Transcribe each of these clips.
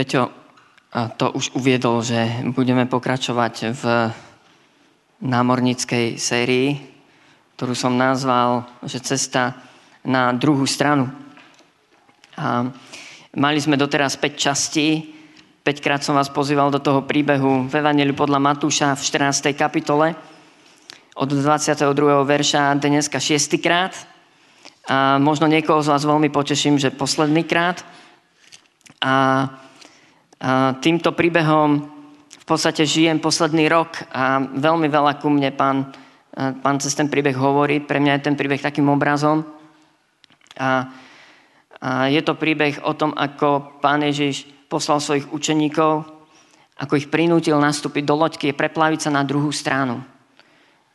Peťo to už uviedol, že budeme pokračovať v námornickej sérii, ktorú som nazval, že cesta na druhú stranu. A mali sme doteraz 5 častí. 5 krát som vás pozýval do toho príbehu v Evangeliu podľa Matúša v 14. kapitole od 22. verša dneska 6. krát. A možno niekoho z vás veľmi poteším, že posledný krát. A týmto príbehom v podstate žijem posledný rok a veľmi veľa ku mne pán, pán cez ten príbeh hovorí. Pre mňa je ten príbeh takým obrazom. A, a je to príbeh o tom, ako pán Ježiš poslal svojich učeníkov, ako ich prinútil nastúpiť do loďky a preplaviť sa na druhú stranu.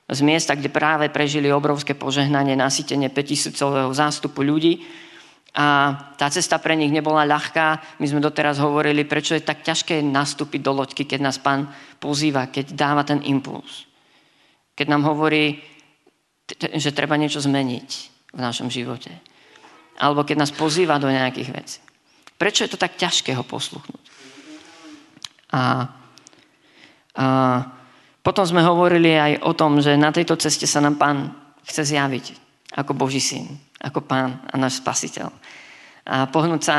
Z miesta, kde práve prežili obrovské požehnanie, nasytenie 5000 zástupu ľudí, a tá cesta pre nich nebola ľahká. My sme doteraz hovorili, prečo je tak ťažké nastúpiť do loďky, keď nás pán pozýva, keď dáva ten impuls. Keď nám hovorí, že treba niečo zmeniť v našom živote. Alebo keď nás pozýva do nejakých vecí. Prečo je to tak ťažké ho posluchnúť? A, a potom sme hovorili aj o tom, že na tejto ceste sa nám pán chce zjaviť ako Boží syn ako Pán a náš Spasiteľ. A pohnúť sa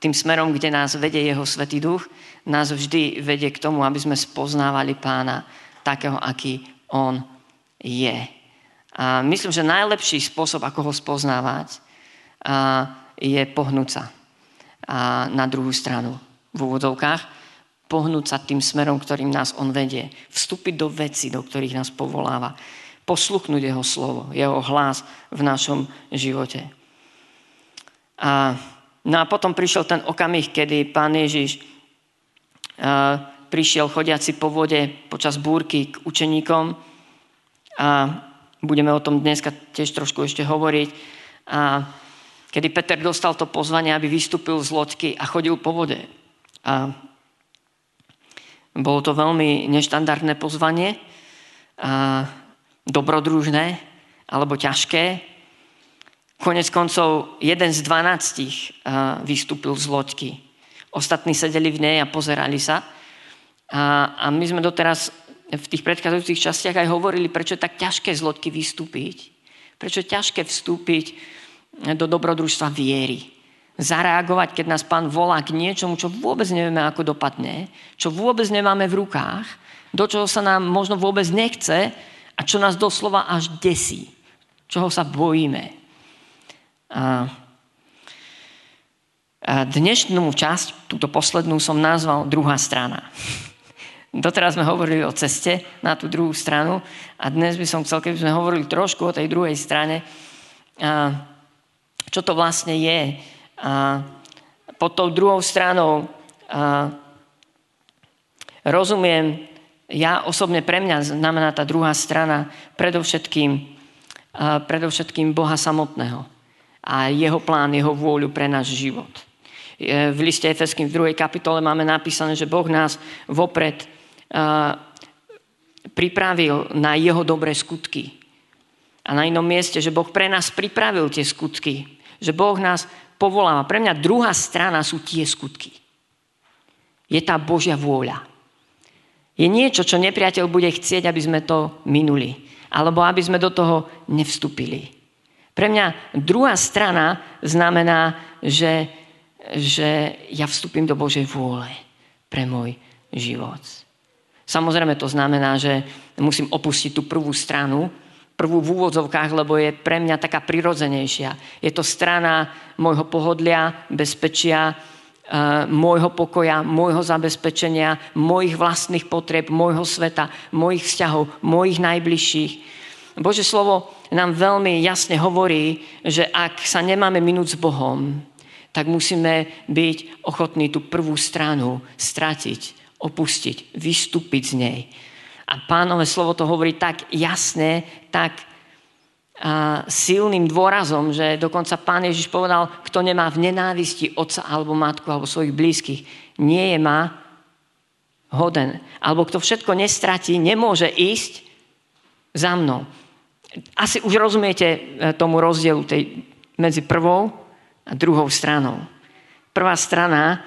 tým smerom, kde nás vedie Jeho Svetý Duch, nás vždy vedie k tomu, aby sme spoznávali Pána takého, aký On je. A myslím, že najlepší spôsob, ako ho spoznávať, je pohnúť sa na druhú stranu v úvodovkách, pohnúť sa tým smerom, ktorým nás On vedie, vstúpiť do veci, do ktorých nás povoláva posluchnúť jeho slovo, jeho hlas v našom živote. A, no a potom prišiel ten okamih, kedy pán Ježiš a, prišiel chodiaci po vode počas búrky k učeníkom a budeme o tom dneska tiež trošku ešte hovoriť. A kedy Peter dostal to pozvanie, aby vystúpil z loďky a chodil po vode. A bolo to veľmi neštandardné pozvanie. A dobrodružné alebo ťažké. Konec koncov jeden z dvanáctich vystúpil z loďky. Ostatní sedeli v nej a pozerali sa. A, a my sme doteraz v tých predchádzajúcich častiach aj hovorili, prečo je tak ťažké z loďky vystúpiť. Prečo je ťažké vstúpiť do dobrodružstva viery. Zareagovať, keď nás pán volá k niečomu, čo vôbec nevieme, ako dopadne, čo vôbec nemáme v rukách, do čoho sa nám možno vôbec nechce, a čo nás doslova až desí, čoho sa bojíme. A, dnešnú časť, túto poslednú som nazval druhá strana. Doteraz sme hovorili o ceste na tú druhú stranu a dnes by som chcel, keby sme hovorili trošku o tej druhej strane, a čo to vlastne je. A pod tou druhou stranou a rozumiem ja osobne pre mňa znamená tá druhá strana predovšetkým, predovšetkým Boha samotného a jeho plán, jeho vôľu pre náš život. V liste Efeským v 2. kapitole máme napísané, že Boh nás vopred pripravil na jeho dobré skutky. A na inom mieste, že Boh pre nás pripravil tie skutky. Že Boh nás povoláva. Pre mňa druhá strana sú tie skutky. Je tá Božia vôľa je niečo, čo nepriateľ bude chcieť, aby sme to minuli. Alebo aby sme do toho nevstúpili. Pre mňa druhá strana znamená, že, že ja vstúpim do Božej vôle pre môj život. Samozrejme to znamená, že musím opustiť tú prvú stranu, prvú v úvodzovkách, lebo je pre mňa taká prirodzenejšia. Je to strana môjho pohodlia, bezpečia, môjho pokoja, môjho zabezpečenia, mojich vlastných potreb, môjho sveta, mojich vzťahov, mojich najbližších. Bože slovo nám veľmi jasne hovorí, že ak sa nemáme minúť s Bohom, tak musíme byť ochotní tú prvú stranu stratiť, opustiť, vystúpiť z nej. A pánové slovo to hovorí tak jasne, tak silným dôrazom, že dokonca pán Ježiš povedal, kto nemá v nenávisti otca alebo matku alebo svojich blízkych, nie je má hoden. Alebo kto všetko nestratí, nemôže ísť za mnou. Asi už rozumiete e, tomu rozdielu tej, medzi prvou a druhou stranou. Prvá strana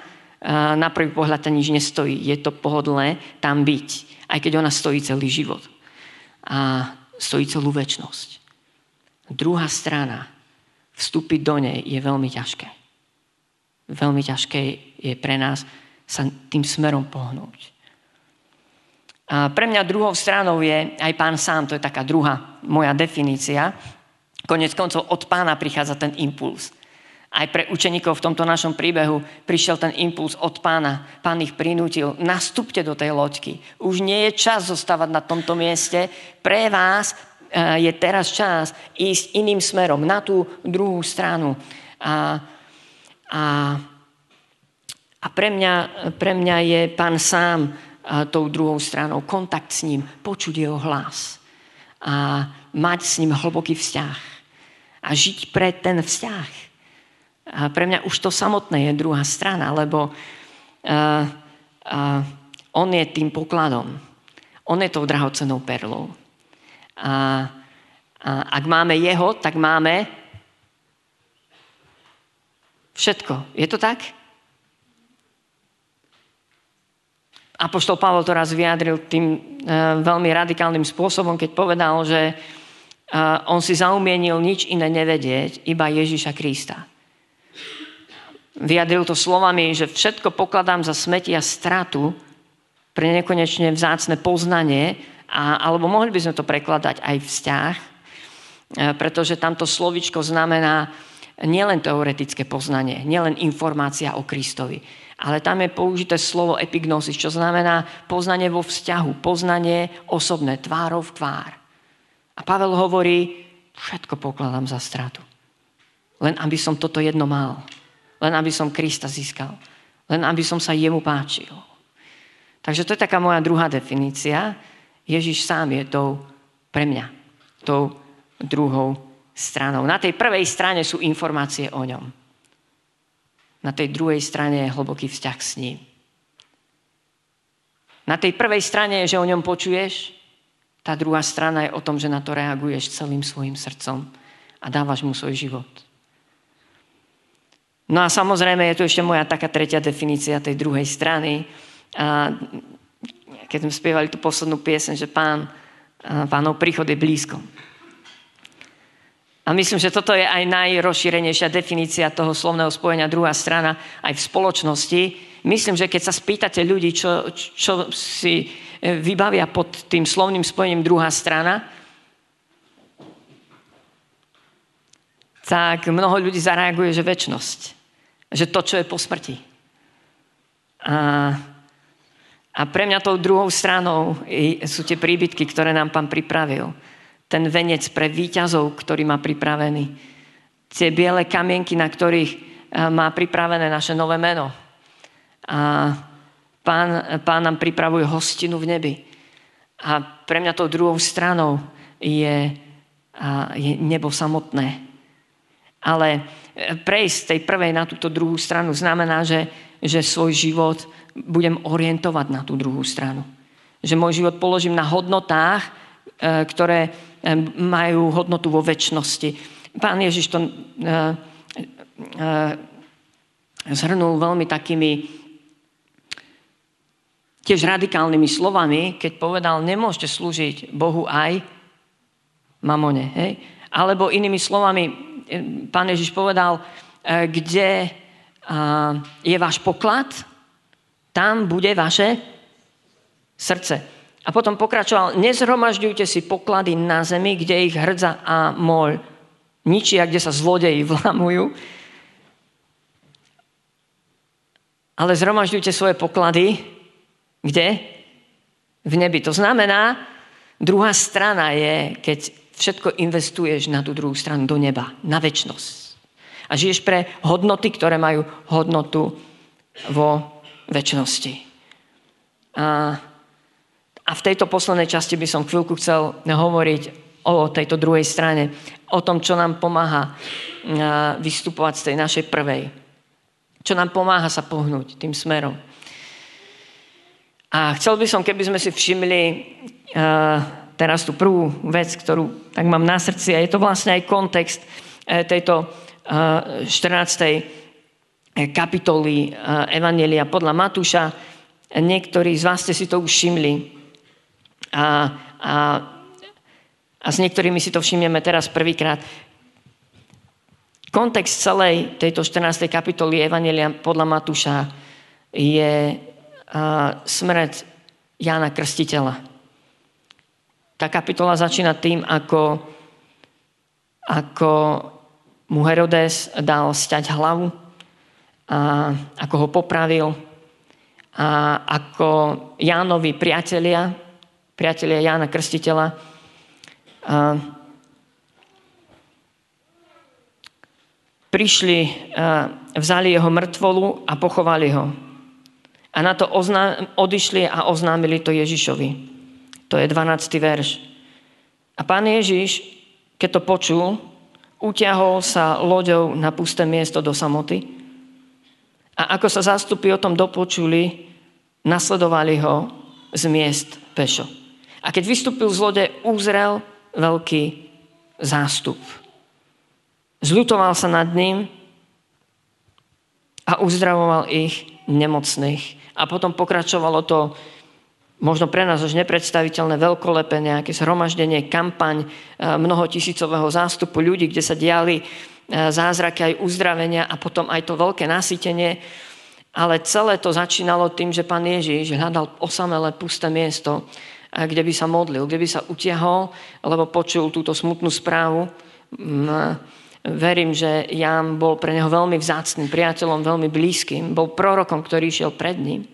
na prvý pohľad to nič nestojí. Je to pohodlné tam byť, aj keď ona stojí celý život. A stojí celú väčnosť. Druhá strana, vstúpiť do nej je veľmi ťažké. Veľmi ťažké je pre nás sa tým smerom pohnúť. A pre mňa druhou stranou je aj pán sám, to je taká druhá moja definícia. Konec koncov od pána prichádza ten impuls. Aj pre učeníkov v tomto našom príbehu prišiel ten impuls od pána. Pán ich prinútil, nastúpte do tej loďky. Už nie je čas zostávať na tomto mieste. Pre vás je teraz čas ísť iným smerom, na tú druhú stranu. A, a, a pre, mňa, pre mňa je pán sám eh, tou druhou stranou, kontakt s ním, počuť jeho hlas a mať s ním hlboký vzťah a žiť pre ten vzťah a pre mňa už to samotné je druhá strana, lebo uh, uh, on je tým pokladom. On je tou drahocenou perlou. A, a ak máme jeho, tak máme všetko. Je to tak? Apoštol Pavel to raz vyjadril tým uh, veľmi radikálnym spôsobom, keď povedal, že uh, on si zaumienil nič iné nevedieť, iba Ježiša Krista. Vyjadril to slovami, že všetko pokladám za smeti a stratu pre nekonečne vzácne poznanie, a, alebo mohli by sme to prekladať aj vzťah, e, pretože tamto slovičko znamená nielen teoretické poznanie, nielen informácia o Kristovi, ale tam je použité slovo epignosis, čo znamená poznanie vo vzťahu, poznanie osobné, tvárov v tvár. A Pavel hovorí, všetko pokladám za stratu. Len aby som toto jedno mal. Len aby som Krista získal. Len aby som sa jemu páčil. Takže to je taká moja druhá definícia. Ježiš sám je tou pre mňa, tou druhou stranou. Na tej prvej strane sú informácie o ňom. Na tej druhej strane je hlboký vzťah s ním. Na tej prvej strane je, že o ňom počuješ, tá druhá strana je o tom, že na to reaguješ celým svojim srdcom a dávaš mu svoj život. No a samozrejme je tu ešte moja taká tretia definícia tej druhej strany. A keď sme spievali tú poslednú piesen, že pán, pánov príchod je blízko. A myslím, že toto je aj najrozšírenejšia definícia toho slovného spojenia druhá strana aj v spoločnosti. Myslím, že keď sa spýtate ľudí, čo, čo si e, vybavia pod tým slovným spojením druhá strana, tak mnoho ľudí zareaguje, že väčnosť. Že to, čo je po smrti. A, a pre mňa tou druhou stranou sú tie príbytky, ktoré nám pán pripravil. Ten venec pre výťazov, ktorý má pripravený. Tie biele kamienky, na ktorých má pripravené naše nové meno. A pán, pán nám pripravuje hostinu v nebi. A pre mňa tou druhou stranou je, je nebo samotné ale e, prejsť z tej prvej na túto druhú stranu znamená, že, že svoj život budem orientovať na tú druhú stranu. Že môj život položím na hodnotách, e, ktoré e, majú hodnotu vo väčšnosti. Pán Ježiš to zhrnul veľmi takými tiež radikálnymi slovami, keď povedal, nemôžete slúžiť Bohu aj mamone. Hej? Alebo inými slovami, pán Ježiš povedal, e, kde je váš poklad, tam bude vaše srdce. A potom pokračoval, nezhromažďujte si poklady na zemi, kde ich hrdza a moľ ničia, kde sa zlodeji vlamujú, ale zhromažďujte svoje poklady, kde? V nebi. To znamená, druhá strana je, keď všetko investuješ na tú druhú stranu, do neba, na väčnosť. A žiješ pre hodnoty, ktoré majú hodnotu vo väčšnosti. A, a v tejto poslednej časti by som chvíľku chcel hovoriť o tejto druhej strane, o tom, čo nám pomáha vystupovať z tej našej prvej. Čo nám pomáha sa pohnúť tým smerom. A chcel by som, keby sme si všimli teraz tú prvú vec, ktorú tak mám na srdci a je to vlastne aj kontext eh, tejto 14. Eh, kapitoly Evanelia podľa Matúša. Niektorí z vás ste si to už všimli. A, a, a s niektorými si to všimneme teraz prvýkrát. Kontext celej tejto 14. kapitoly Evanelia podľa Matúša je smrť Jána Krstiteľa. Tá kapitola začína tým, ako, ako mu Herodes dal stať hlavu, a ako ho popravil a ako Jánovi priatelia, priatelia Jána Krstiteľa, a prišli, a vzali jeho mŕtvolu a pochovali ho. A na to ozná, odišli a oznámili to Ježišovi. To je 12. verš. A pán Ježiš, keď to počul, utiahol sa loďou na pusté miesto do samoty. A ako sa zástupy o tom dopočuli, nasledovali ho z miest pešo. A keď vystúpil z lode, uzrel veľký zástup. Zľutoval sa nad ním a uzdravoval ich nemocných. A potom pokračovalo to možno pre nás už nepredstaviteľné veľkolepé nejaké zhromaždenie, kampaň e, mnoho tisícového zástupu ľudí, kde sa diali e, zázraky aj uzdravenia a potom aj to veľké nasytenie. Ale celé to začínalo tým, že pán Ježiš hľadal osamelé pusté miesto, kde by sa modlil, kde by sa utiahol, lebo počul túto smutnú správu. Mm, verím, že Ján bol pre neho veľmi vzácným priateľom, veľmi blízkym. Bol prorokom, ktorý išiel pred ním.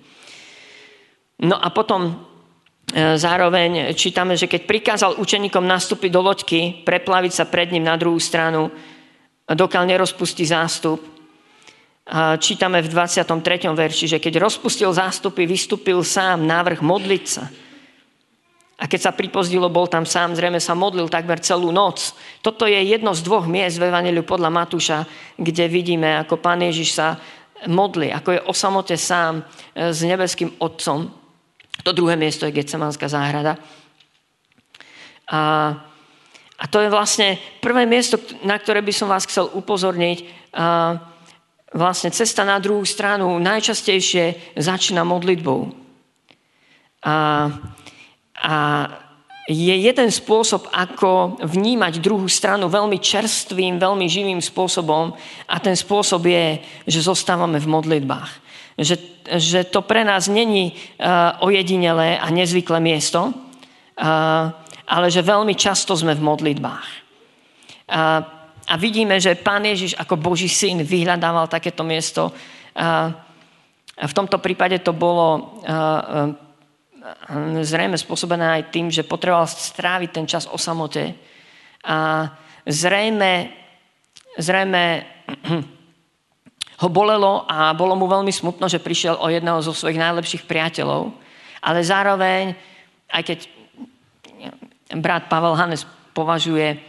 No a potom e, zároveň čítame, že keď prikázal učeníkom nastúpiť do loďky, preplaviť sa pred ním na druhú stranu, dokiaľ nerozpustí zástup, čítame v 23. verši, že keď rozpustil zástupy, vystúpil sám návrh modliť sa. A keď sa pripozdilo, bol tam sám, zrejme sa modlil takmer celú noc. Toto je jedno z dvoch miest v Evangeliu podľa Matúša, kde vidíme, ako Pán Ježiš sa modli, ako je o samote sám e, s nebeským Otcom. To druhé miesto je Getsemanská záhrada. A, a to je vlastne prvé miesto, na ktoré by som vás chcel upozorniť. A, vlastne cesta na druhú stranu najčastejšie začína modlitbou. A a je jeden spôsob, ako vnímať druhú stranu veľmi čerstvým, veľmi živým spôsobom a ten spôsob je, že zostávame v modlitbách. Že, že to pre nás není uh, ojedinelé a nezvyklé miesto, uh, ale že veľmi často sme v modlitbách. Uh, a vidíme, že Pán Ježiš ako Boží syn vyhľadával takéto miesto. Uh, v tomto prípade to bolo uh, zrejme spôsobená aj tým, že potreboval stráviť ten čas o samote. A zrejme, zrejme ho bolelo a bolo mu veľmi smutno, že prišiel o jedného zo svojich najlepších priateľov. Ale zároveň, aj keď brat Pavel Hanes považuje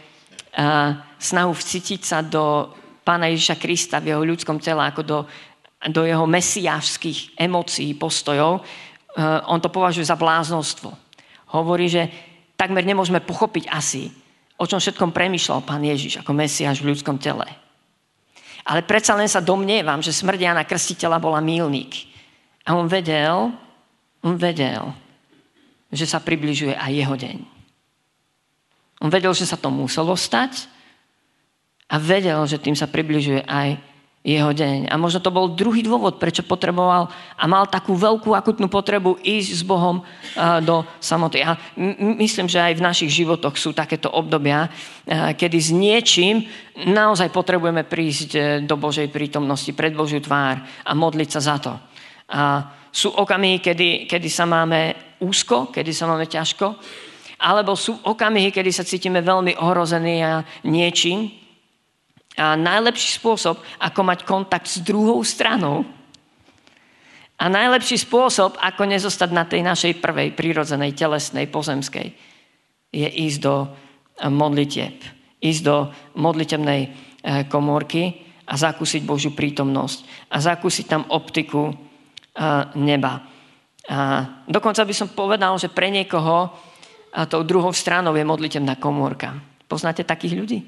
snahu vcítiť sa do pána Ježiša Krista v jeho ľudskom tele ako do, do jeho mesiášských emócií, postojov, Eh, on to považuje za bláznostvo. Hovorí, že takmer nemôžeme pochopiť asi, o čom všetkom premyšľal pán Ježiš ako Mesiáš v ľudskom tele. Ale predsa len sa domnievam, že smrť Jana Krstiteľa bola mílnik. A on vedel, on vedel, že sa približuje aj jeho deň. On vedel, že sa to muselo stať a vedel, že tým sa približuje aj jeho deň. A možno to bol druhý dôvod, prečo potreboval a mal takú veľkú akutnú potrebu ísť s Bohom do samoty. A myslím, že aj v našich životoch sú takéto obdobia, kedy s niečím naozaj potrebujeme prísť e, do Božej prítomnosti, pred Božiu tvár a modliť sa za to. A sú okamihy, kedy, kedy sa máme úzko, kedy sa máme ťažko, alebo sú okamihy, kedy sa cítime veľmi ohrození a niečím, a najlepší spôsob, ako mať kontakt s druhou stranou a najlepší spôsob, ako nezostať na tej našej prvej prírodzenej, telesnej, pozemskej, je ísť do eh, modlitieb. Ísť do modlitebnej eh, komórky a zakúsiť Božiu prítomnosť. A zakúsiť tam optiku eh, neba. A dokonca by som povedal, že pre niekoho tou druhou stranou je modlitebná komórka. Poznáte takých ľudí?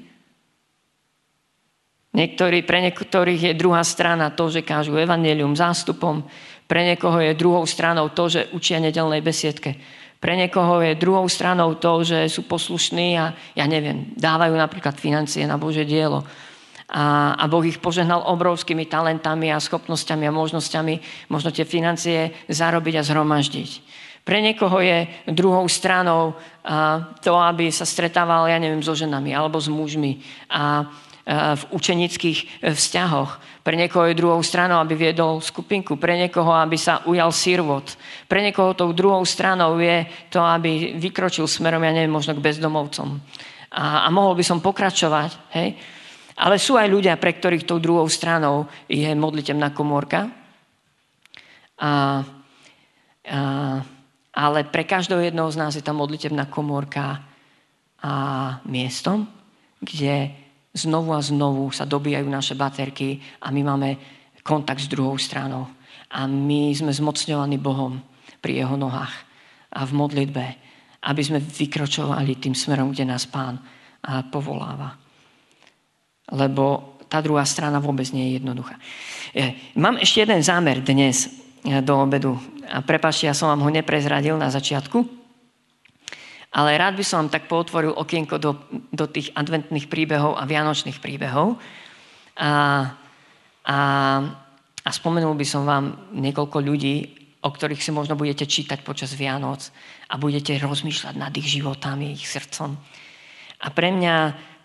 Niektorí, pre niektorých je druhá strana to, že kážu evanelium zástupom. Pre niekoho je druhou stranou to, že učia nedelnej besiedke. Pre niekoho je druhou stranou to, že sú poslušní a ja neviem, dávajú napríklad financie na Bože dielo. A, a Boh ich požehnal obrovskými talentami a schopnosťami a možnosťami možno tie financie zarobiť a zhromaždiť. Pre niekoho je druhou stranou to, aby sa stretával, ja neviem, so ženami alebo s mužmi. A, v učenických e, vzťahoch. Pre niekoho je druhou stranou, aby viedol skupinku. Pre niekoho, aby sa ujal sirvot. Pre niekoho tou druhou stranou je to, aby vykročil smerom, ja neviem, možno k bezdomovcom. A, a mohol by som pokračovať, hej? Ale sú aj ľudia, pre ktorých tou druhou stranou je modlitebná komórka. A, a, ale pre každého jedného z nás je tá modlitebná komórka a miestom, kde znovu a znovu sa dobíjajú naše baterky a my máme kontakt s druhou stranou. A my sme zmocňovaní Bohom pri jeho nohách a v modlitbe, aby sme vykročovali tým smerom, kde nás Pán povoláva. Lebo tá druhá strana vôbec nie je jednoduchá. Mám ešte jeden zámer dnes do obedu. A prepáčte, ja som vám ho neprezradil na začiatku. Ale rád by som vám tak potvoril okienko do, do tých adventných príbehov a vianočných príbehov. A, a, a spomenul by som vám niekoľko ľudí, o ktorých si možno budete čítať počas Vianoc a budete rozmýšľať nad ich životami, ich srdcom. A pre mňa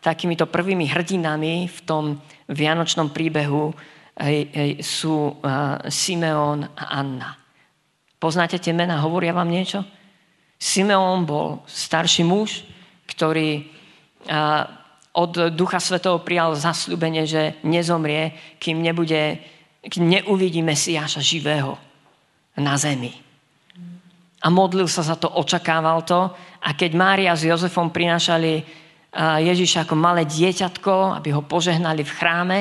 takýmito prvými hrdinami v tom vianočnom príbehu sú Simeon a Anna. Poznáte tie mená? Hovoria vám niečo? Simeon bol starší muž, ktorý od Ducha Svetého prijal zasľúbenie, že nezomrie, kým, nebude, kým neuvidí Mesiáša živého na zemi. A modlil sa za to, očakával to. A keď Mária s Jozefom prinášali Ježiša ako malé dieťatko, aby ho požehnali v chráme,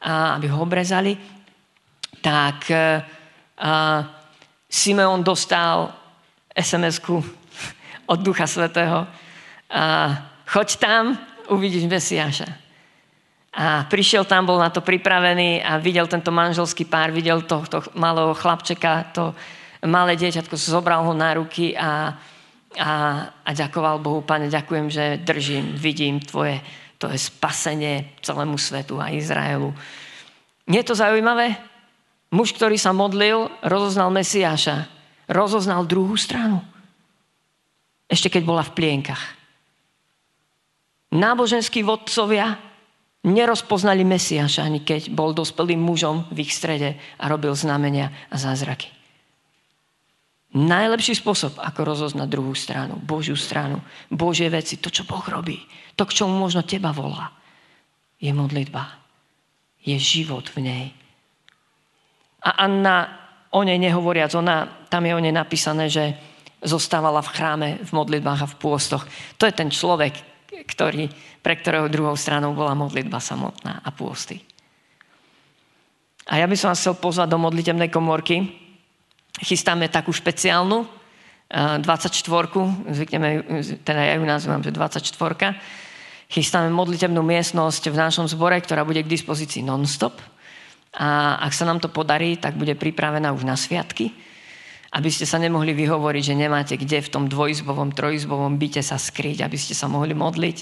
a aby ho obrezali, tak Simeon dostal SMS-ku od Ducha Svetého. A choď tam, uvidíš Mesiáša. A prišiel tam, bol na to pripravený a videl tento manželský pár, videl tohto malého chlapčeka, to malé dieťatko, zobral ho na ruky a, a, a ďakoval Bohu, Pane, ďakujem, že držím, vidím tvoje, to je spasenie celému svetu a Izraelu. Nie je to zaujímavé? Muž, ktorý sa modlil, rozoznal Mesiáša rozoznal druhú stranu. Ešte keď bola v plienkach. Náboženskí vodcovia nerozpoznali Mesiaša, ani keď bol dospelým mužom v ich strede a robil znamenia a zázraky. Najlepší spôsob, ako rozoznať druhú stranu, Božiu stranu, Božie veci, to, čo Boh robí, to, k čomu možno teba volá, je modlitba. Je život v nej. A Anna o nej nehovoriac, ona, tam je o nej napísané, že zostávala v chráme, v modlitbách a v pôstoch. To je ten človek, ktorý, pre ktorého druhou stranou bola modlitba samotná a pôsty. A ja by som vás chcel pozvať do modlitebnej komórky. Chystáme takú špeciálnu, 24 zvykneme, teda ja ju nazývam, že 24 Chystáme modlitebnú miestnosť v našom zbore, ktorá bude k dispozícii non-stop a ak sa nám to podarí, tak bude pripravená už na sviatky, aby ste sa nemohli vyhovoriť, že nemáte kde v tom dvojizbovom, trojizbovom byte sa skryť, aby ste sa mohli modliť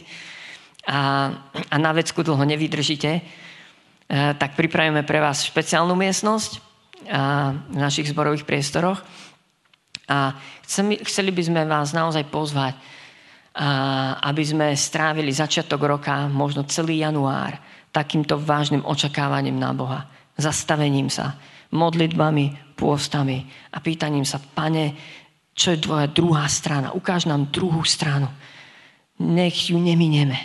a, a na vecku dlho nevydržíte, e, tak pripravíme pre vás špeciálnu miestnosť a, v našich zborových priestoroch. A chceli, chceli by sme vás naozaj pozvať, a, aby sme strávili začiatok roka, možno celý január, takýmto vážnym očakávaním na Boha zastavením sa, modlitbami, pôstami a pýtaním sa, pane, čo je tvoja druhá strana? Ukáž nám druhú stranu. Nech ju neminieme.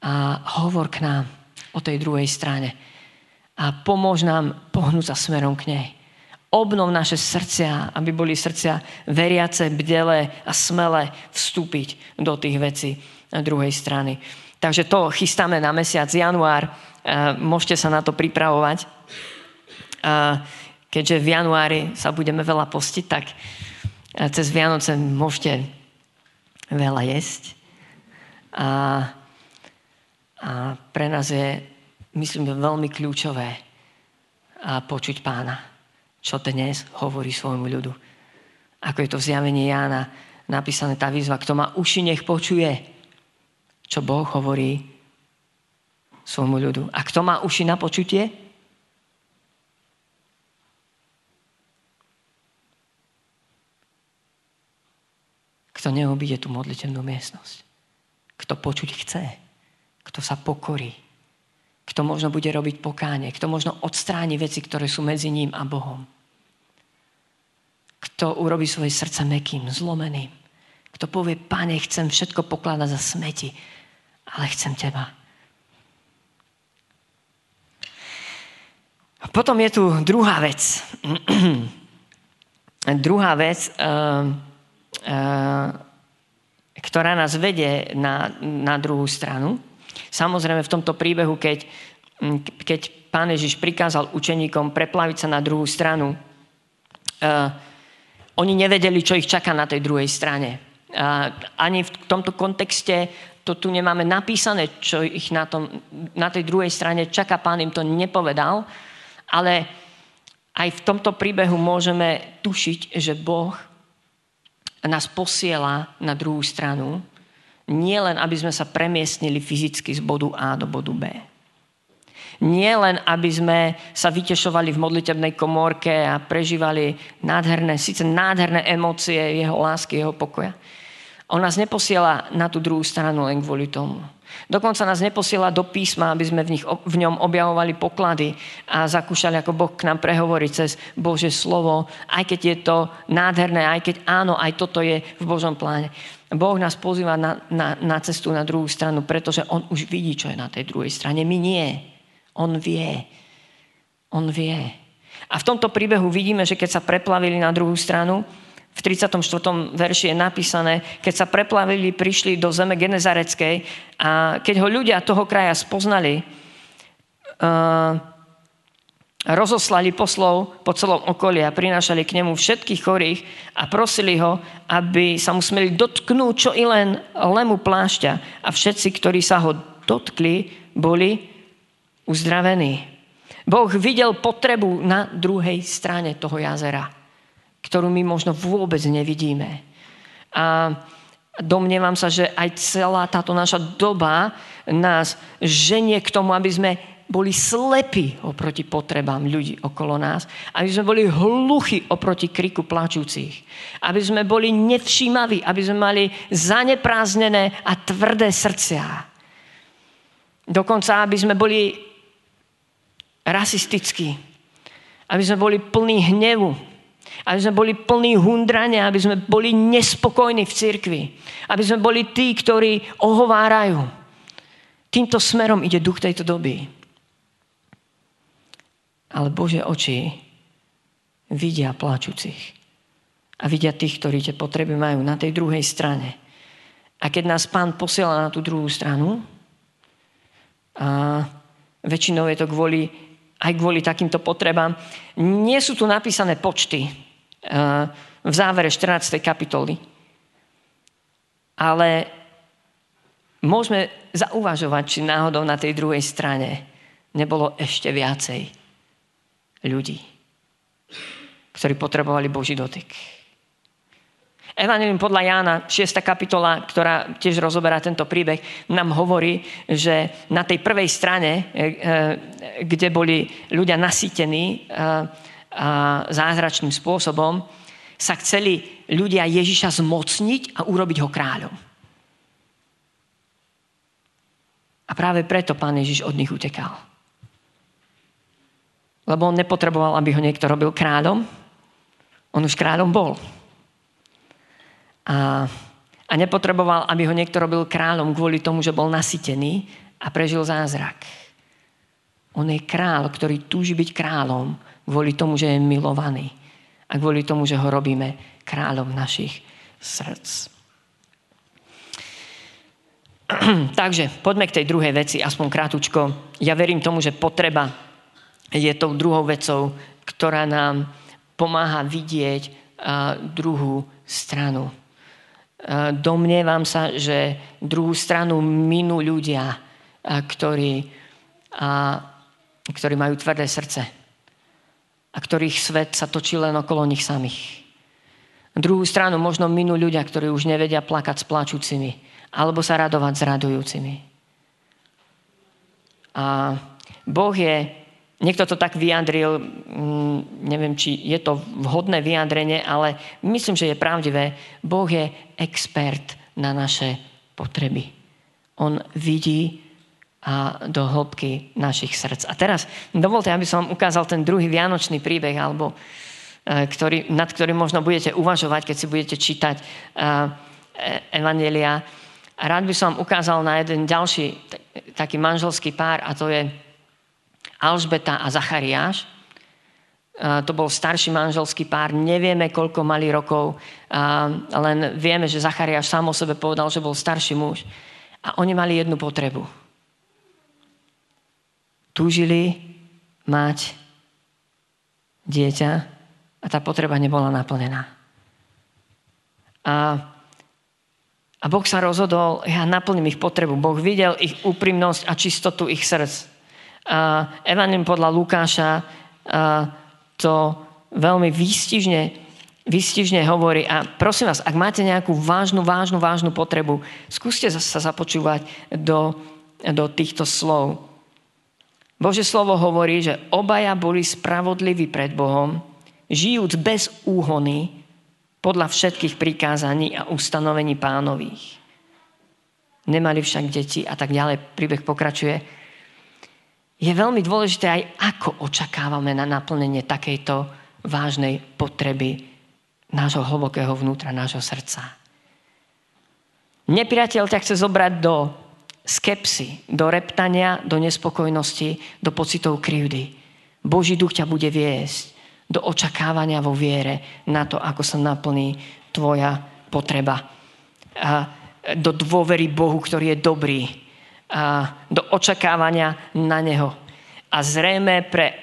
A hovor k nám o tej druhej strane. A pomôž nám pohnúť sa smerom k nej. Obnov naše srdcia, aby boli srdcia veriace, bdele a smele vstúpiť do tých vecí druhej strany. Takže to chystáme na mesiac január môžete sa na to pripravovať. Keďže v januári sa budeme veľa postiť, tak cez Vianoce môžete veľa jesť. A, a pre nás je myslím, veľmi kľúčové počuť pána, čo dnes hovorí svojmu ľudu. Ako je to v zjavení Jána napísané tá výzva, kto má uši, nech počuje, čo Boh hovorí svojmu ľudu. A kto má uši na počutie? Kto neobíde tú modlitevnú miestnosť. Kto počuť chce. Kto sa pokorí kto možno bude robiť pokánie, kto možno odstráni veci, ktoré sú medzi ním a Bohom. Kto urobí svoje srdce mekým, zlomeným. Kto povie, pane, chcem všetko pokladať za smeti, ale chcem teba. Potom je tu druhá vec. druhá vec, uh, uh, ktorá nás vedie na, na druhú stranu. Samozrejme v tomto príbehu, keď, keď pán Ježiš prikázal učeníkom preplaviť sa na druhú stranu, uh, oni nevedeli, čo ich čaká na tej druhej strane. Uh, ani v tomto kontexte to tu nemáme napísané, čo ich na, tom, na tej druhej strane čaká. Pán im to nepovedal, ale aj v tomto príbehu môžeme tušiť, že Boh nás posiela na druhú stranu, nie len, aby sme sa premiestnili fyzicky z bodu A do bodu B. Nie len, aby sme sa vytešovali v modlitebnej komórke a prežívali nádherné, síce nádherné emócie jeho lásky, jeho pokoja. On nás neposiela na tú druhú stranu len kvôli tomu. Dokonca nás neposiela do písma, aby sme v, nich, v ňom objavovali poklady a zakúšali, ako Boh k nám prehovorí cez Bože slovo, aj keď je to nádherné, aj keď áno, aj toto je v Božom pláne. Boh nás pozýva na, na, na cestu na druhú stranu, pretože On už vidí, čo je na tej druhej strane. My nie. On vie. On vie. A v tomto príbehu vidíme, že keď sa preplavili na druhú stranu, v 34. verši je napísané, keď sa preplavili, prišli do zeme Genezareckej a keď ho ľudia toho kraja spoznali, uh, rozoslali poslov po celom okolí a prinášali k nemu všetkých chorých a prosili ho, aby sa mu smeli dotknúť čo i len lemu plášťa a všetci, ktorí sa ho dotkli, boli uzdravení. Boh videl potrebu na druhej strane toho jazera ktorú my možno vôbec nevidíme. A domnievam sa, že aj celá táto naša doba nás ženie k tomu, aby sme boli slepí oproti potrebám ľudí okolo nás. Aby sme boli hluchy oproti kriku plačúcich. Aby sme boli nevšímaví. Aby sme mali zanepráznené a tvrdé srdcia. Dokonca, aby sme boli rasistickí. Aby sme boli plní hnevu aby sme boli plní hundrane, aby sme boli nespokojní v cirkvi. Aby sme boli tí, ktorí ohovárajú. Týmto smerom ide duch tejto doby. Ale Bože oči vidia plačúcich. A vidia tých, ktorí tie potreby majú na tej druhej strane. A keď nás pán posiela na tú druhú stranu, a väčšinou je to kvôli, aj kvôli takýmto potrebám, nie sú tu napísané počty v závere 14. kapitoly. Ale môžeme zauvažovať, či náhodou na tej druhej strane nebolo ešte viacej ľudí, ktorí potrebovali Boží dotyk. Evangelium podľa Jána, 6. kapitola, ktorá tiež rozoberá tento príbeh, nám hovorí, že na tej prvej strane, e, e, kde boli ľudia nasýtení, e, zázračným spôsobom, sa chceli ľudia Ježiša zmocniť a urobiť ho kráľom. A práve preto pán Ježiš od nich utekal. Lebo on nepotreboval, aby ho niekto robil kráľom. On už kráľom bol. A, a nepotreboval, aby ho niekto robil kráľom kvôli tomu, že bol nasytený a prežil zázrak. On je král, ktorý túži byť kráľom kvôli tomu, že je milovaný a kvôli tomu, že ho robíme kráľom našich srdc. Takže poďme k tej druhej veci, aspoň krátučko. Ja verím tomu, že potreba je tou druhou vecou, ktorá nám pomáha vidieť uh, druhú stranu. Domnievam sa, že druhú stranu minú ľudia, ktorí ktorí majú tvrdé srdce a ktorých svet sa točí len okolo nich samých. Na druhú stranu možno minú ľudia, ktorí už nevedia plakať s plačúcimi alebo sa radovať s radujúcimi. A Boh je, niekto to tak vyjadril, mm, neviem, či je to vhodné vyjadrenie, ale myslím, že je pravdivé. Boh je expert na naše potreby. On vidí a do hĺbky našich srdc. A teraz dovolte, aby som vám ukázal ten druhý vianočný príbeh, alebo, e, ktorý, nad ktorým možno budete uvažovať, keď si budete čítať uh, Evangelia. A rád by som vám ukázal na jeden ďalší taký manželský pár a to je Alžbeta a Zachariáš. To bol starší manželský pár, nevieme, koľko mali rokov, uh, len vieme, že Zachariáš sám o sebe povedal, že bol starší muž. A oni mali jednu potrebu túžili mať dieťa a tá potreba nebola naplnená. A, a Boh sa rozhodol, ja naplním ich potrebu. Boh videl ich úprimnosť a čistotu ich srdc. A podľa Lukáša a to veľmi výstižne, výstižne hovorí. A prosím vás, ak máte nejakú vážnu, vážnu, vážnu potrebu, skúste sa započúvať do, do týchto slov. Bože slovo hovorí, že obaja boli spravodliví pred Bohom, žijúc bez úhony podľa všetkých prikázaní a ustanovení pánových. Nemali však deti a tak ďalej. Príbeh pokračuje. Je veľmi dôležité aj, ako očakávame na naplnenie takejto vážnej potreby nášho hlbokého vnútra, nášho srdca. Nepriateľ ťa chce zobrať do skepsy, do reptania, do nespokojnosti, do pocitov krivdy. Boží duch ťa bude viesť do očakávania vo viere na to, ako sa naplní tvoja potreba. A do dôvery Bohu, ktorý je dobrý. A do očakávania na Neho. A zrejme pre e,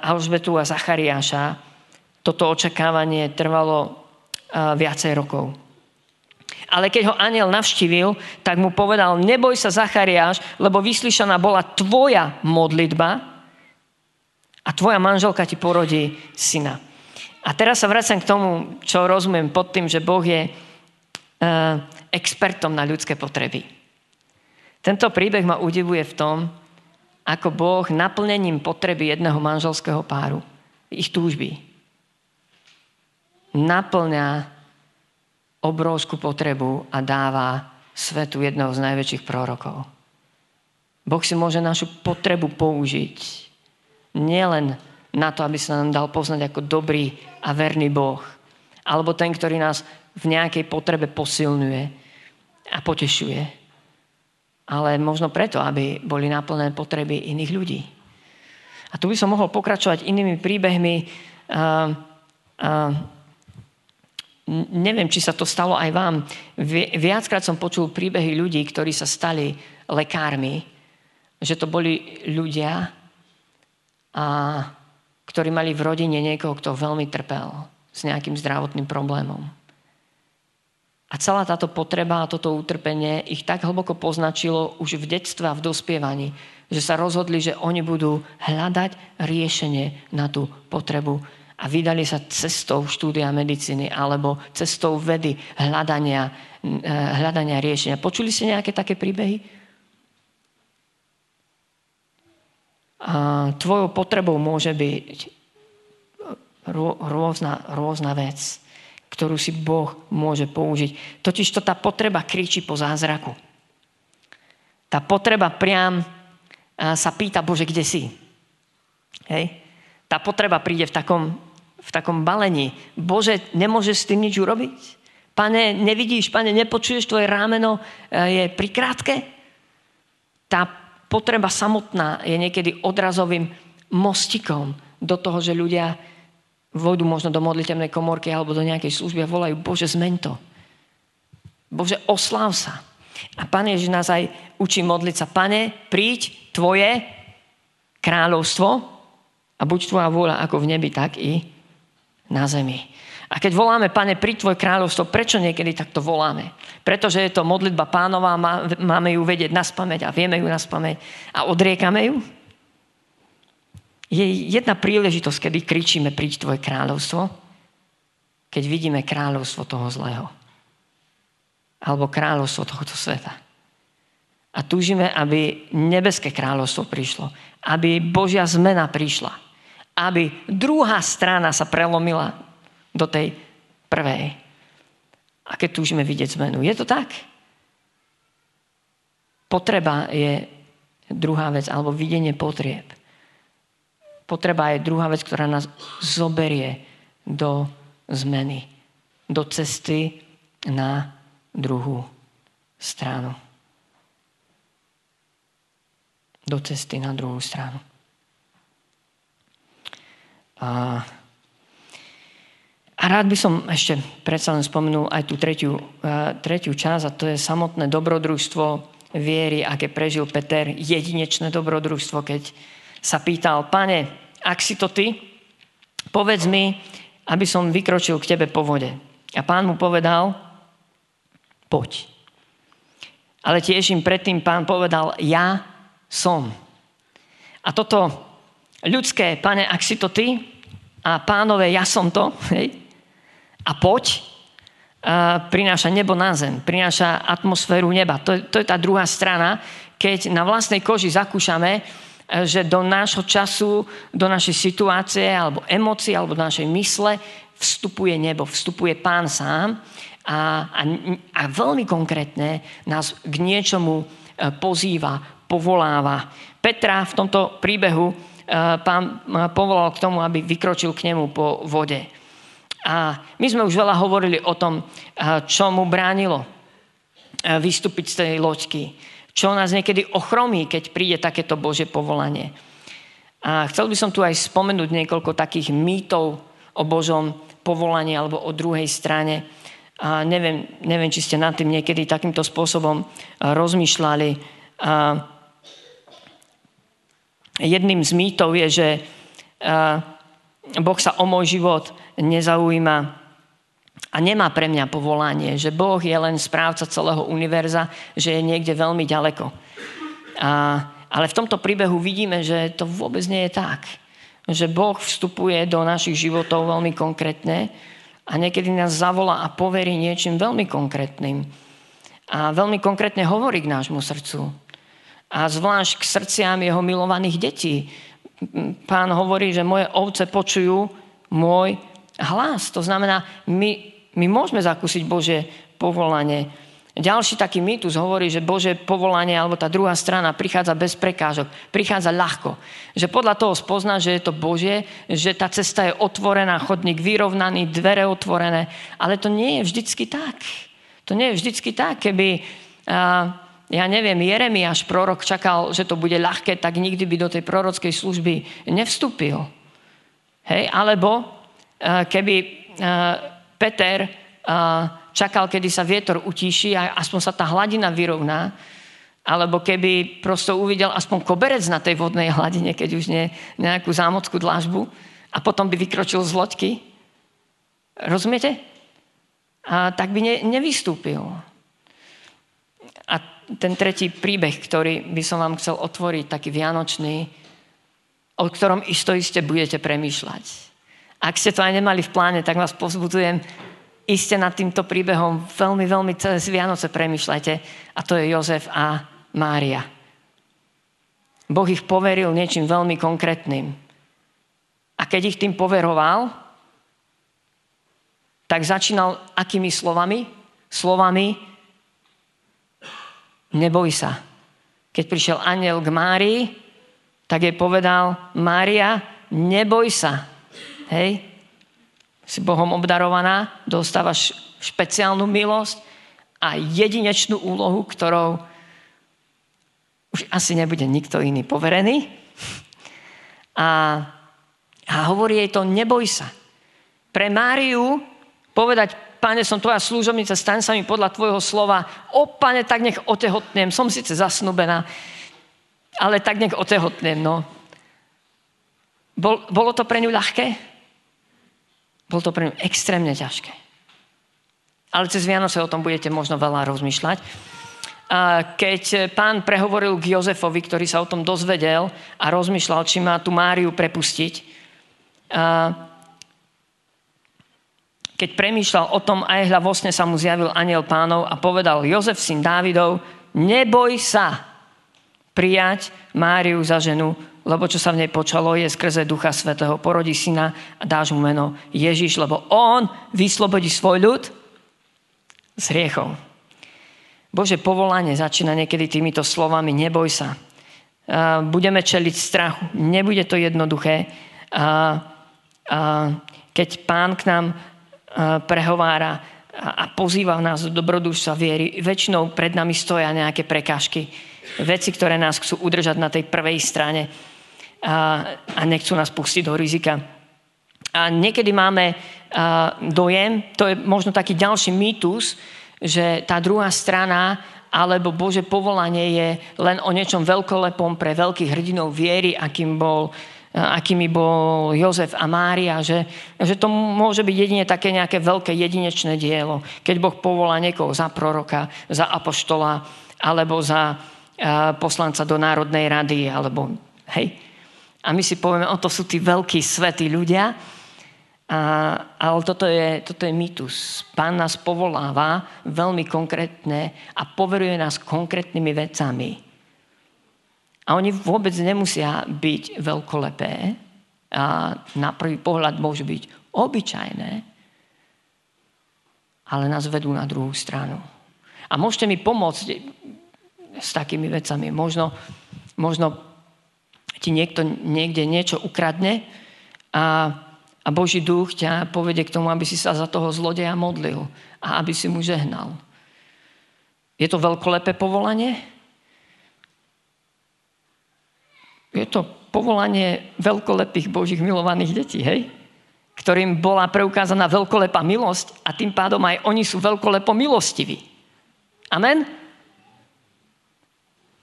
Alžbetu a Zachariáša toto očakávanie trvalo e, viacej rokov. Ale keď ho aniel navštívil, tak mu povedal, neboj sa Zachariáš, lebo vyslyšaná bola tvoja modlitba a tvoja manželka ti porodí syna. A teraz sa vracam k tomu, čo rozumiem pod tým, že Boh je uh, expertom na ľudské potreby. Tento príbeh ma udivuje v tom, ako Boh naplnením potreby jedného manželského páru, ich túžby, naplňa obrovskú potrebu a dáva svetu jedného z najväčších prorokov. Boh si môže našu potrebu použiť nielen na to, aby sa nám dal poznať ako dobrý a verný Boh, alebo ten, ktorý nás v nejakej potrebe posilňuje a potešuje, ale možno preto, aby boli naplnené potreby iných ľudí. A tu by som mohol pokračovať inými príbehmi. Uh, uh, neviem, či sa to stalo aj vám. Viackrát som počul príbehy ľudí, ktorí sa stali lekármi, že to boli ľudia, a, ktorí mali v rodine niekoho, kto veľmi trpel s nejakým zdravotným problémom. A celá táto potreba a toto utrpenie ich tak hlboko poznačilo už v detstve a v dospievaní, že sa rozhodli, že oni budú hľadať riešenie na tú potrebu a vydali sa cestou štúdia medicíny alebo cestou vedy hľadania, eh, hľadania riešenia. Počuli ste nejaké také príbehy? A tvojou potrebou môže byť rôzna, rôzna vec, ktorú si Boh môže použiť. Totiž to tá potreba kričí po zázraku. Tá potreba priam eh, sa pýta, Bože, kde si? Hej? Tá potreba príde v takom v takom balení. Bože, nemôžeš s tým nič urobiť? Pane, nevidíš, pane, nepočuješ, tvoje rámeno eh, je prikrátke? Tá potreba samotná je niekedy odrazovým mostikom do toho, že ľudia vojdu možno do modlitevnej komorky alebo do nejakej služby a volajú, Bože, zmeň to. Bože, osláv sa. A Pán Ježiš nás aj učí modliť sa. Pane, príď Tvoje kráľovstvo a buď Tvoja vôľa ako v nebi, tak i na zemi. A keď voláme, pane, pri tvoj kráľovstvo, prečo niekedy takto voláme? Pretože je to modlitba pánova, máme ju vedieť na spameť a vieme ju na spameť a odriekame ju? Je jedna príležitosť, kedy kričíme, príď tvoje kráľovstvo, keď vidíme kráľovstvo toho zlého. Alebo kráľovstvo tohoto sveta. A túžime, aby nebeské kráľovstvo prišlo. Aby Božia zmena prišla. Aby druhá strana sa prelomila do tej prvej. A keď túžime vidieť zmenu. Je to tak? Potreba je druhá vec, alebo videnie potrieb. Potreba je druhá vec, ktorá nás zoberie do zmeny, do cesty na druhú stranu. Do cesty na druhú stranu. A, a rád by som ešte predsa len spomenul aj tú tretiu, uh, tretiu časť a to je samotné dobrodružstvo viery, aké prežil Peter, jedinečné dobrodružstvo, keď sa pýtal, pane, ak si to ty, povedz mi, aby som vykročil k tebe po vode. A pán mu povedal, poď. Ale tiež im predtým pán povedal, ja som. A toto ľudské, pane, ak si to ty, a pánové, ja som to, hej, a poď, a prináša nebo na zem, prináša atmosféru neba. To, to je tá druhá strana, keď na vlastnej koži zakúšame, že do nášho času, do našej situácie, alebo emócie, alebo do našej mysle vstupuje nebo, vstupuje pán sám a, a, a veľmi konkrétne nás k niečomu e, pozýva, povoláva. Petra v tomto príbehu e, pán povolal k tomu, aby vykročil k nemu po vode. A my sme už veľa hovorili o tom, e, čo mu bránilo vystúpiť z tej loďky čo nás niekedy ochromí, keď príde takéto Bože povolanie. A chcel by som tu aj spomenúť niekoľko takých mýtov o Božom povolaní alebo o druhej strane. A neviem, neviem, či ste nad tým niekedy takýmto spôsobom rozmýšľali. A jedným z mýtov je, že Boh sa o môj život nezaujíma a nemá pre mňa povolanie, že Boh je len správca celého univerza, že je niekde veľmi ďaleko. A, ale v tomto príbehu vidíme, že to vôbec nie je tak. Že Boh vstupuje do našich životov veľmi konkrétne a niekedy nás zavolá a poverí niečím veľmi konkrétnym. A veľmi konkrétne hovorí k nášmu srdcu. A zvlášť k srdciam jeho milovaných detí. Pán hovorí, že moje ovce počujú môj hlas. To znamená, my my môžeme zakúsiť Bože povolanie. Ďalší taký mýtus hovorí, že Bože povolanie alebo tá druhá strana prichádza bez prekážok, prichádza ľahko. Že podľa toho spozná, že je to Bože, že tá cesta je otvorená, chodník vyrovnaný, dvere otvorené. Ale to nie je vždycky tak. To nie je vždycky tak. Keby, ja neviem, Jeremiáš, prorok, čakal, že to bude ľahké, tak nikdy by do tej prorockej služby nevstúpil. Hej? Alebo keby Peter čakal, kedy sa vietor utíši a aspoň sa tá hladina vyrovná, alebo keby prosto uvidel aspoň koberec na tej vodnej hladine, keď už nie nejakú zámockú dlážbu a potom by vykročil z loďky. Rozumiete? A tak by ne, nevystúpil. Ten tretí príbeh, ktorý by som vám chcel otvoriť, taký vianočný, o ktorom isto iste budete premýšľať. Ak ste to aj nemali v pláne, tak vás pozbudzujem, iste nad týmto príbehom veľmi, veľmi cez Vianoce premyšľajte. A to je Jozef a Mária. Boh ich poveril niečím veľmi konkrétnym. A keď ich tým poveroval, tak začínal akými slovami? Slovami neboj sa. Keď prišiel aniel k Márii, tak jej povedal, Mária, neboj sa. Hej? Si Bohom obdarovaná, dostávaš špeciálnu milosť a jedinečnú úlohu, ktorou už asi nebude nikto iný poverený. A, a hovorí jej to, neboj sa. Pre Máriu povedať, pane, som tvoja služobnica, staň sa mi podľa tvojho slova. O, pane, tak nech otehotnem. Som síce zasnubená, ale tak nech otehotnem, no. Bol, bolo to pre ňu ľahké? Bolo to pre mňa extrémne ťažké. Ale cez Vianoce o tom budete možno veľa rozmýšľať. A keď pán prehovoril k Jozefovi, ktorý sa o tom dozvedel a rozmýšľal, či má tú Máriu prepustiť, a keď premýšľal o tom, aj hľa vo sne sa mu zjavil aniel pánov a povedal, Jozef, syn Dávidov, neboj sa prijať Máriu za ženu, lebo čo sa v nej počalo je skrze Ducha Svetého. Porodí syna a dáš mu meno Ježiš, lebo on vyslobodí svoj ľud z hriechov. Bože povolanie začína niekedy týmito slovami, neboj sa. Budeme čeliť strachu. Nebude to jednoduché. Keď pán k nám prehovára a pozýva nás do dobrodúžstva viery, väčšinou pred nami stoja nejaké prekážky. Veci, ktoré nás chcú udržať na tej prvej strane a nechcú nás pustiť do rizika. A niekedy máme dojem, to je možno taký ďalší mýtus, že tá druhá strana alebo Bože povolanie je len o niečom veľkolepom pre veľkých hrdinov viery, akým bol, akými bol Jozef a Mária, že, že to môže byť jedine také nejaké veľké jedinečné dielo, keď Boh povolá niekoho za proroka, za apoštola, alebo za poslanca do Národnej rady, alebo hej. A my si povieme, o to sú tí veľkí svetí ľudia, a, ale toto je, toto je mýtus. Pán nás povoláva veľmi konkrétne a poveruje nás konkrétnymi vecami. A oni vôbec nemusia byť veľkolepé. A na prvý pohľad môžu byť obyčajné, ale nás vedú na druhú stranu. A môžete mi pomôcť s takými vecami. Možno, možno ti niekto niekde niečo ukradne a a Boží duch ťa povede k tomu, aby si sa za toho zlodeja modlil a aby si mu žehnal. Je to veľkolepé povolanie? Je to povolanie veľkolepých Božích milovaných detí, hej? Ktorým bola preukázaná veľkolepá milosť a tým pádom aj oni sú veľkolepo milostiví. Amen?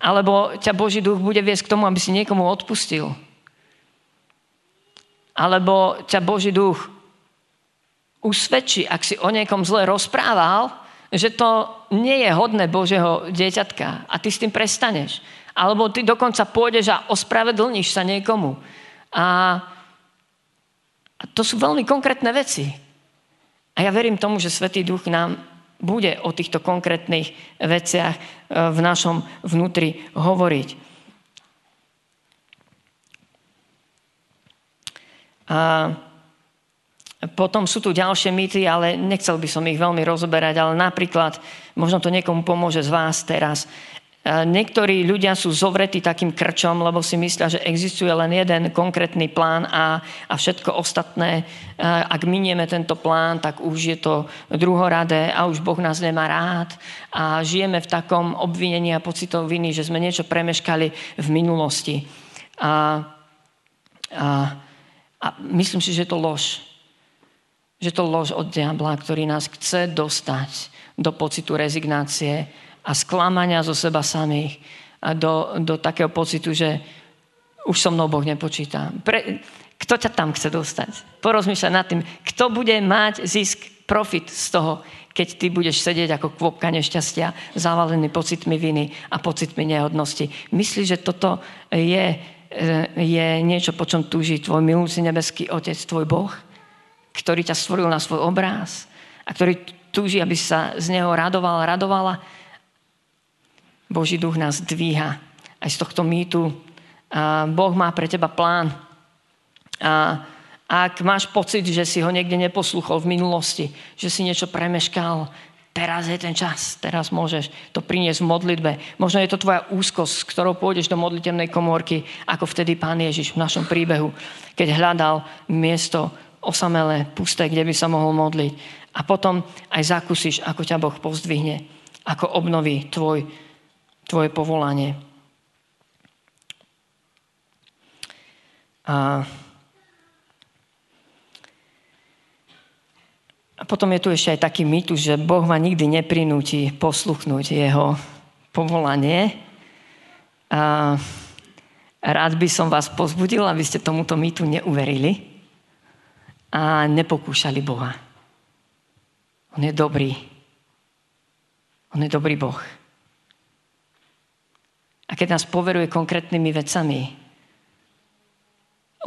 Alebo ťa Boží duch bude viesť k tomu, aby si niekomu odpustil alebo ťa Boží duch usvedčí, ak si o niekom zle rozprával, že to nie je hodné Božieho dieťatka a ty s tým prestaneš. Alebo ty dokonca pôjdeš a ospravedlníš sa niekomu. A, a to sú veľmi konkrétne veci. A ja verím tomu, že Svetý Duch nám bude o týchto konkrétnych veciach e, v našom vnútri hovoriť. A potom sú tu ďalšie mýty, ale nechcel by som ich veľmi rozoberať, ale napríklad, možno to niekomu pomôže z vás teraz, Niektorí ľudia sú zovretí takým krčom, lebo si myslia, že existuje len jeden konkrétny plán a, a všetko ostatné, ak minieme tento plán, tak už je to druhoradé a už Boh nás nemá rád a žijeme v takom obvinení a pocitov viny, že sme niečo premeškali v minulosti. A, a a myslím si, že je to lož. Že to lož od diabla, ktorý nás chce dostať do pocitu rezignácie a sklamania zo seba samých a do, do takého pocitu, že už so mnou Boh nepočíta. Pre, kto ťa tam chce dostať? Porozmýšľaj nad tým, kto bude mať zisk, profit z toho, keď ty budeš sedieť ako kvopka nešťastia, zavalený pocitmi viny a pocitmi nehodnosti. Myslíš, že toto je E, je niečo, po čom túži tvoj milúci nebeský Otec, tvoj Boh, ktorý ťa stvoril na svoj obráz a ktorý túži, aby sa z neho radovala, radovala. Boží duch nás dvíha aj z tohto mýtu. A boh má pre teba plán. A ak máš pocit, že si ho niekde neposluchol v minulosti, že si niečo premeškal, teraz je ten čas, teraz môžeš to priniesť v modlitbe. Možno je to tvoja úzkosť, s ktorou pôjdeš do modlitebnej komórky, ako vtedy pán Ježiš v našom príbehu, keď hľadal miesto osamelé, pusté, kde by sa mohol modliť. A potom aj zakúsiš, ako ťa Boh pozdvihne, ako obnoví tvoj, tvoje povolanie. A A potom je tu ešte aj taký mýtus, že Boh ma nikdy neprinúti posluchnúť jeho povolanie. A rád by som vás pozbudil, aby ste tomuto mýtu neuverili. a nepokúšali Boha. On je dobrý. On je dobrý Boh. A keď nás poveruje konkrétnymi vecami,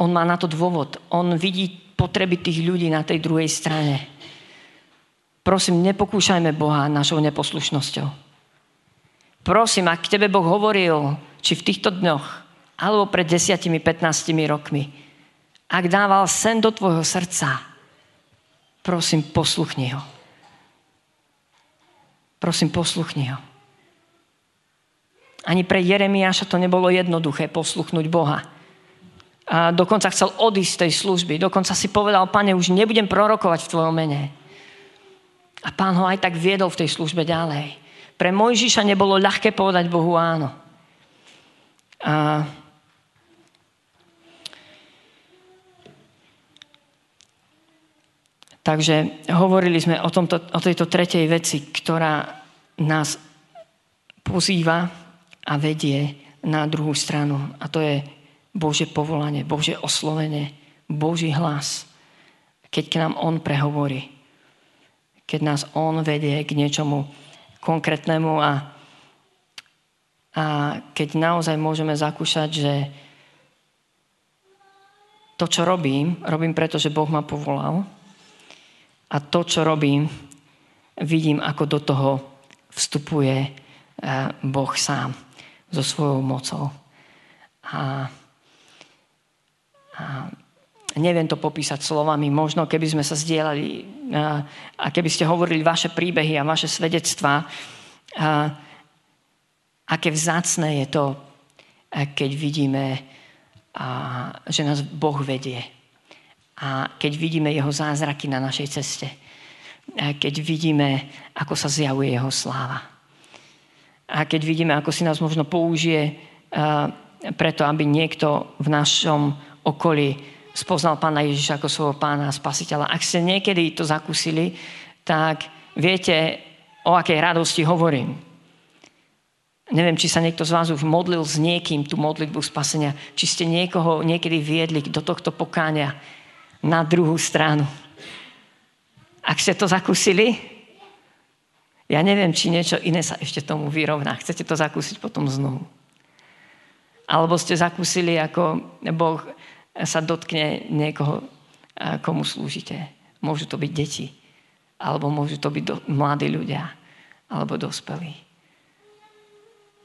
on má na to dôvod. On vidí potreby tých ľudí na tej druhej strane. Prosím, nepokúšajme Boha našou neposlušnosťou. Prosím, ak tebe Boh hovoril, či v týchto dňoch, alebo pred desiatimi, 15 rokmi, ak dával sen do tvojho srdca, prosím, posluchni ho. Prosím, posluchni ho. Ani pre Jeremiáša to nebolo jednoduché posluchnúť Boha. A dokonca chcel odísť z tej služby. Dokonca si povedal, pane, už nebudem prorokovať v tvojom mene. A pán ho aj tak viedol v tej službe ďalej. Pre Mojžiša nebolo ľahké povedať Bohu áno. A Takže hovorili sme o, tomto, o tejto tretej veci, ktorá nás pozýva a vedie na druhú stranu. A to je Bože povolanie, Bože oslovenie, Boží hlas. Keď k nám On prehovorí. Keď nás On vedie k niečomu konkrétnemu a, a keď naozaj môžeme zakúšať, že to, čo robím, robím preto, že Boh ma povolal, a to, čo robím, vidím, ako do toho vstupuje eh, Boh sám so svojou mocou. A, a neviem to popísať slovami, možno keby sme sa zdieľali a, a keby ste hovorili vaše príbehy a vaše svedectvá, a, aké vzácné je to, keď vidíme, a, že nás Boh vedie a keď vidíme jeho zázraky na našej ceste, a keď vidíme, ako sa zjavuje jeho sláva. A keď vidíme, ako si nás možno použije preto, aby niekto v našom okolí spoznal Pána Ježiša ako svojho pána a spasiteľa. Ak ste niekedy to zakúsili, tak viete, o akej radosti hovorím. Neviem, či sa niekto z vás už modlil s niekým tú modlitbu spasenia, či ste niekoho niekedy viedli do tohto pokáňa, na druhú stranu. Ak ste to zakúsili, ja neviem, či niečo iné sa ešte tomu vyrovná. Chcete to zakúsiť potom znovu. Alebo ste zakúsili, ako Boh sa dotkne niekoho, komu slúžite. Môžu to byť deti, alebo môžu to byť do, mladí ľudia, alebo dospelí.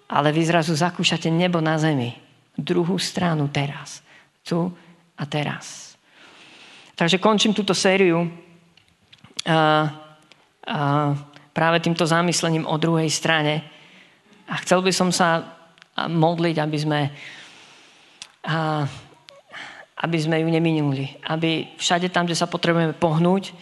Ale vy zrazu zakúšate nebo na zemi. Druhú stranu teraz. Tu a teraz. Takže končím túto sériu a, a práve týmto zamyslením o druhej strane. A chcel by som sa modliť, aby sme, aby sme ju neminuli. Aby všade tam, kde sa potrebujeme pohnúť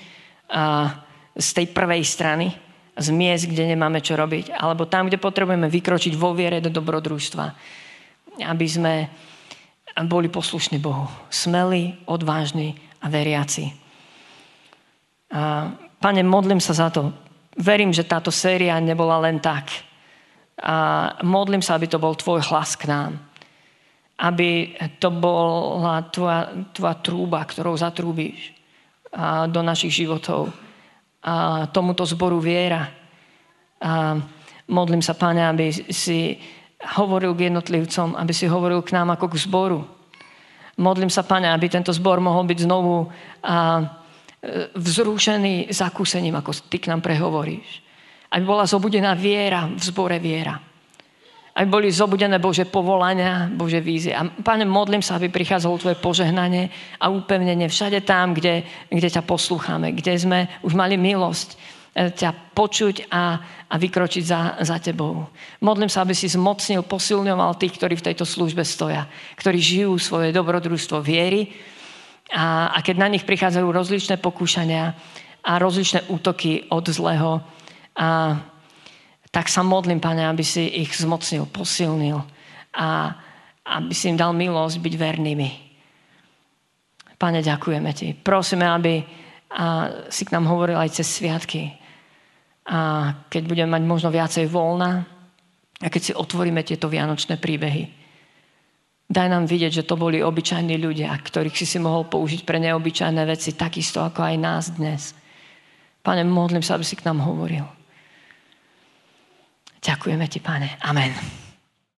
z tej prvej strany, z miest, kde nemáme čo robiť, alebo tam, kde potrebujeme vykročiť vo viere do dobrodružstva, aby sme boli poslušní Bohu. Smelí, odvážni a veriaci. A, pane, modlím sa za to. Verím, že táto séria nebola len tak. A modlím sa, aby to bol tvoj hlas k nám. Aby to bola tvoja, tvoja trúba, ktorou zatrúbíš a, do našich životov. A tomuto zboru viera. A modlím sa, Pane, aby si hovoril k jednotlivcom, aby si hovoril k nám ako k zboru Modlím sa, Pane, aby tento zbor mohol byť znovu a, vzrušený zakúsením, ako Ty k nám prehovoríš. Aby bola zobudená viera v zbore viera. Aby boli zobudené Bože povolania, Bože vízie. A Pane, modlím sa, aby prichádzalo Tvoje požehnanie a upevnenie všade tam, kde, kde ťa poslúchame, kde sme už mali milosť e, ťa počuť a, a vykročiť za, za tebou. Modlím sa, aby si zmocnil, posilňoval tých, ktorí v tejto službe stoja, ktorí žijú svoje dobrodružstvo viery a, a keď na nich prichádzajú rozličné pokúšania a rozličné útoky od zlého, a, tak sa modlím, Pane, aby si ich zmocnil, posilnil a aby si im dal milosť byť vernými. Pane, ďakujeme Ti. Prosíme, aby a si k nám hovoril aj cez sviatky a keď budeme mať možno viacej voľna a keď si otvoríme tieto vianočné príbehy. Daj nám vidieť, že to boli obyčajní ľudia, ktorých si si mohol použiť pre neobyčajné veci, takisto ako aj nás dnes. Pane, modlím sa, aby si k nám hovoril. Ďakujeme ti, pane. Amen.